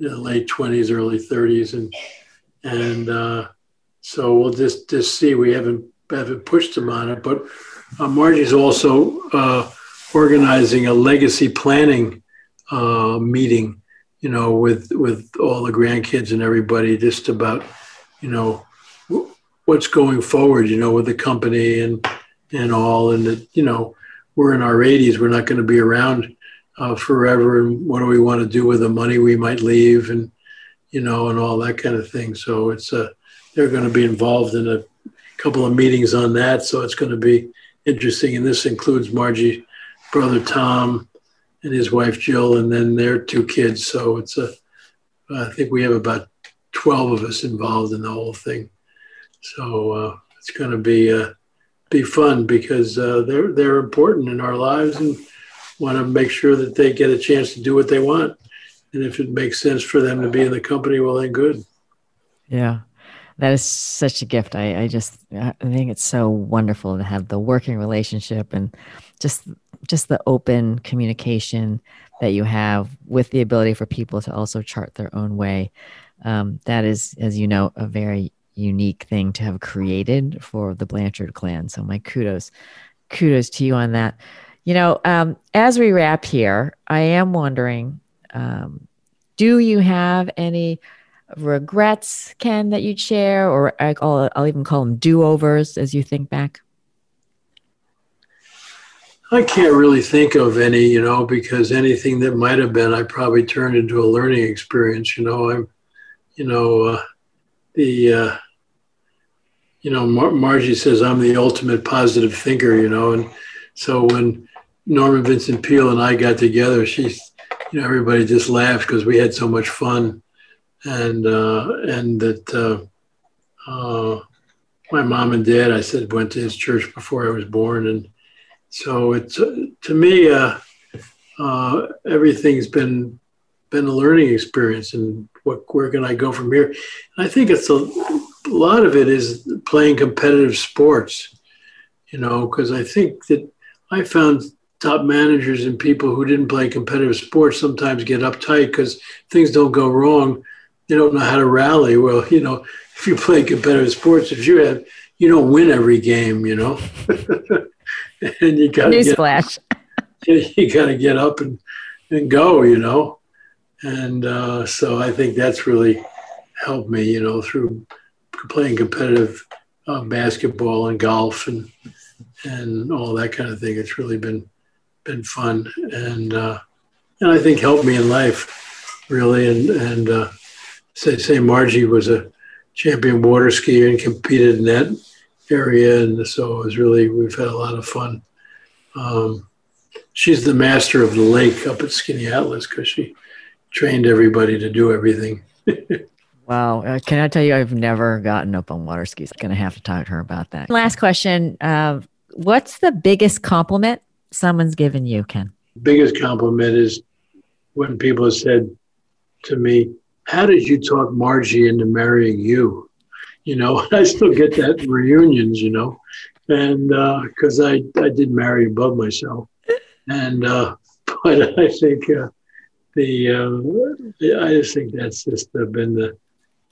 in the late 20s, early 30s. And, and uh, so we'll just, just see. We haven't, haven't pushed them on it, but uh, Margie's also uh, organizing a legacy planning uh, meeting, you know, with, with all the grandkids and everybody just about, you know, what's going forward, you know, with the company and, and all, and you know, we're in our 80s, we're not going to be around uh, forever. And what do we want to do with the money we might leave and, you know, and all that kind of thing. So it's, uh, they're going to be involved in a couple of meetings on that. So it's going to be interesting. And this includes Margie's brother Tom and his wife Jill, and then their two kids. So it's a, I think we have about 12 of us involved in the whole thing. So uh, it's going to be, uh, be fun because uh, they're they're important in our lives and want to make sure that they get a chance to do what they want. And if it makes sense for them to be in the company, well, then good. Yeah, that is such a gift. I, I just I think it's so wonderful to have the working relationship and just just the open communication that you have with the ability for people to also chart their own way. Um, that is, as you know, a very unique thing to have created for the Blanchard clan. So my kudos, kudos to you on that. You know, um, as we wrap here, I am wondering, um, do you have any regrets, Ken, that you'd share, or I'll, I'll even call them do-overs as you think back? I can't really think of any, you know, because anything that might have been, I probably turned into a learning experience. You know, I'm, you know, uh, the uh, you know Mar- Margie says I'm the ultimate positive thinker, you know, and so when Norman Vincent Peale and I got together, she's you know everybody just laughed because we had so much fun, and uh, and that uh, uh, my mom and dad I said went to his church before I was born, and so it's to me uh, uh, everything's been been a learning experience and what where can I go from here? And I think it's a, a lot of it is playing competitive sports, you know, because I think that I found top managers and people who didn't play competitive sports sometimes get uptight because things don't go wrong. They don't know how to rally. Well, you know, [LAUGHS] if you play competitive sports, if you have, you don't win every game, you know. [LAUGHS] and you got newsflash. [LAUGHS] you got to get up and, and go, you know. And uh, so I think that's really helped me, you know, through playing competitive uh, basketball and golf and and all that kind of thing. It's really been been fun and uh, and I think helped me in life really. And and uh, say say Margie was a champion water skier and competed in that area, and so it was really we've had a lot of fun. Um, she's the master of the lake up at Skaneateles because she trained everybody to do everything. [LAUGHS] wow. Uh, can I tell you, I've never gotten up on water skis. I'm going to have to talk to her about that. Last question. Uh, what's the biggest compliment someone's given you, Ken? Biggest compliment is when people have said to me, How did you talk Margie into marrying you? You know, [LAUGHS] I still get that in reunions, you know, and because uh, I, I did marry above myself. And, uh, [LAUGHS] but I think uh, the uh, I just think that's just been the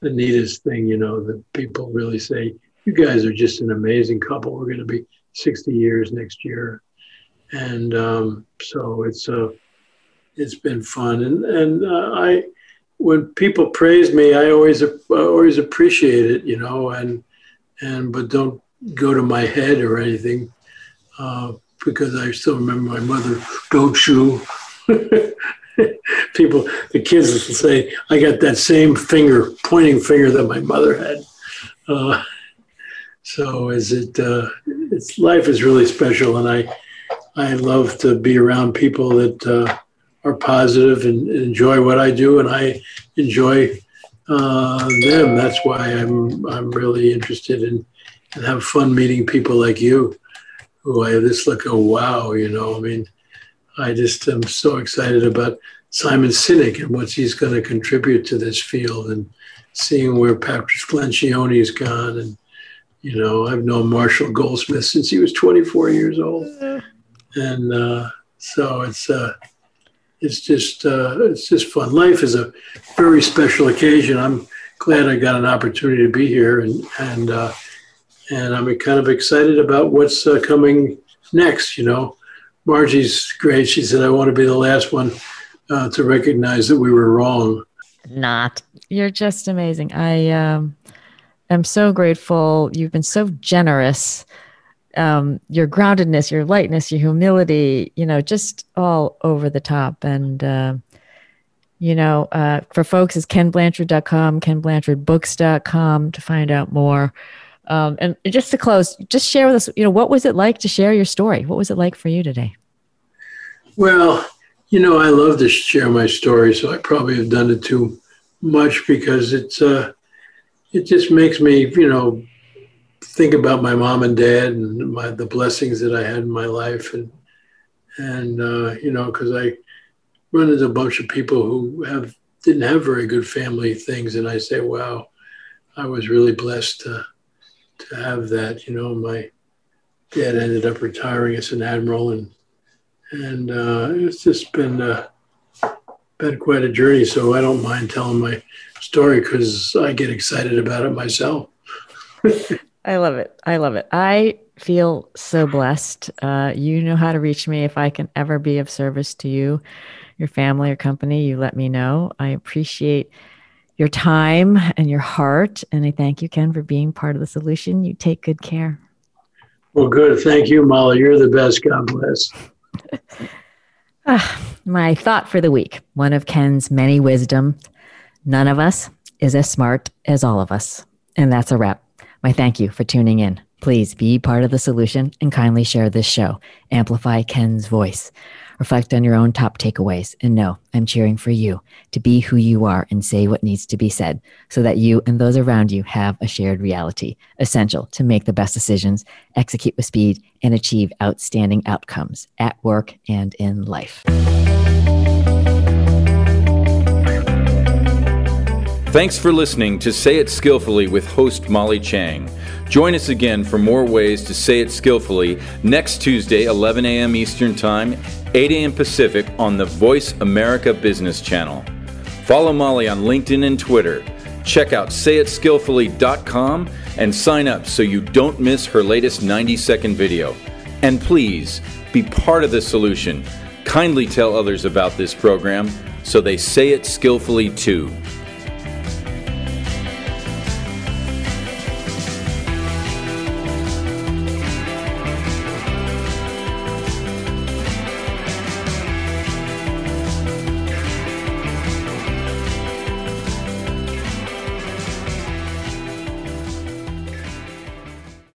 the neatest thing, you know, that people really say, "You guys are just an amazing couple. We're going to be 60 years next year," and um, so it's uh, it's been fun. And and uh, I, when people praise me, I always uh, always appreciate it, you know, and and but don't go to my head or anything, uh, because I still remember my mother, "Don't you." [LAUGHS] [LAUGHS] people, the kids will say, I got that same finger, pointing finger that my mother had. Uh, so is it, uh, it's life is really special. And I, I love to be around people that uh, are positive and enjoy what I do. And I enjoy uh, them. That's why I'm, I'm really interested in and have fun meeting people like you who I just look, oh, wow, you know, I mean, I just am so excited about Simon Sinek and what he's going to contribute to this field and seeing where Patrick Lencioni's gone. And, you know, I've known Marshall Goldsmith since he was 24 years old. And uh, so it's, uh, it's just, uh, it's just fun. Life is a very special occasion. I'm glad I got an opportunity to be here and, and, uh, and I'm kind of excited about what's uh, coming next, you know. Margie's great. She said, I want to be the last one uh, to recognize that we were wrong. Not. You're just amazing. I um, am so grateful. You've been so generous. Um, your groundedness, your lightness, your humility, you know, just all over the top. And, uh, you know, uh, for folks, it's kenblanchard.com, kenblanchardbooks.com to find out more. Um, and just to close, just share with us, you know, what was it like to share your story? What was it like for you today? Well, you know, I love to share my story, so I probably have done it too much because it's uh, it just makes me, you know, think about my mom and dad and my the blessings that I had in my life, and and uh, you know, because I run into a bunch of people who have didn't have very good family things, and I say, wow, I was really blessed to to have that. You know, my dad ended up retiring as an admiral, and and uh, it's just been uh, been quite a journey. So I don't mind telling my story because I get excited about it myself. [LAUGHS] I love it. I love it. I feel so blessed. Uh, you know how to reach me if I can ever be of service to you, your family, or company. You let me know. I appreciate your time and your heart. And I thank you, Ken, for being part of the solution. You take good care. Well, good. Thank you, Molly. You're the best. God bless. [SIGHS] ah, my thought for the week one of Ken's many wisdom none of us is as smart as all of us. And that's a wrap. My thank you for tuning in. Please be part of the solution and kindly share this show. Amplify Ken's voice. Reflect on your own top takeaways and know I'm cheering for you to be who you are and say what needs to be said so that you and those around you have a shared reality, essential to make the best decisions, execute with speed, and achieve outstanding outcomes at work and in life. Thanks for listening to Say It Skillfully with host Molly Tschang. Join us again for more ways to say it skillfully next Tuesday, 11 a.m. Eastern Time, 8 a.m. Pacific on the Voice America Business Channel. Follow Molly on LinkedIn and Twitter. Check out sayitskillfully.com and sign up so you don't miss her latest 90 second video. And please be part of the solution. Kindly tell others about this program so they say it skillfully too.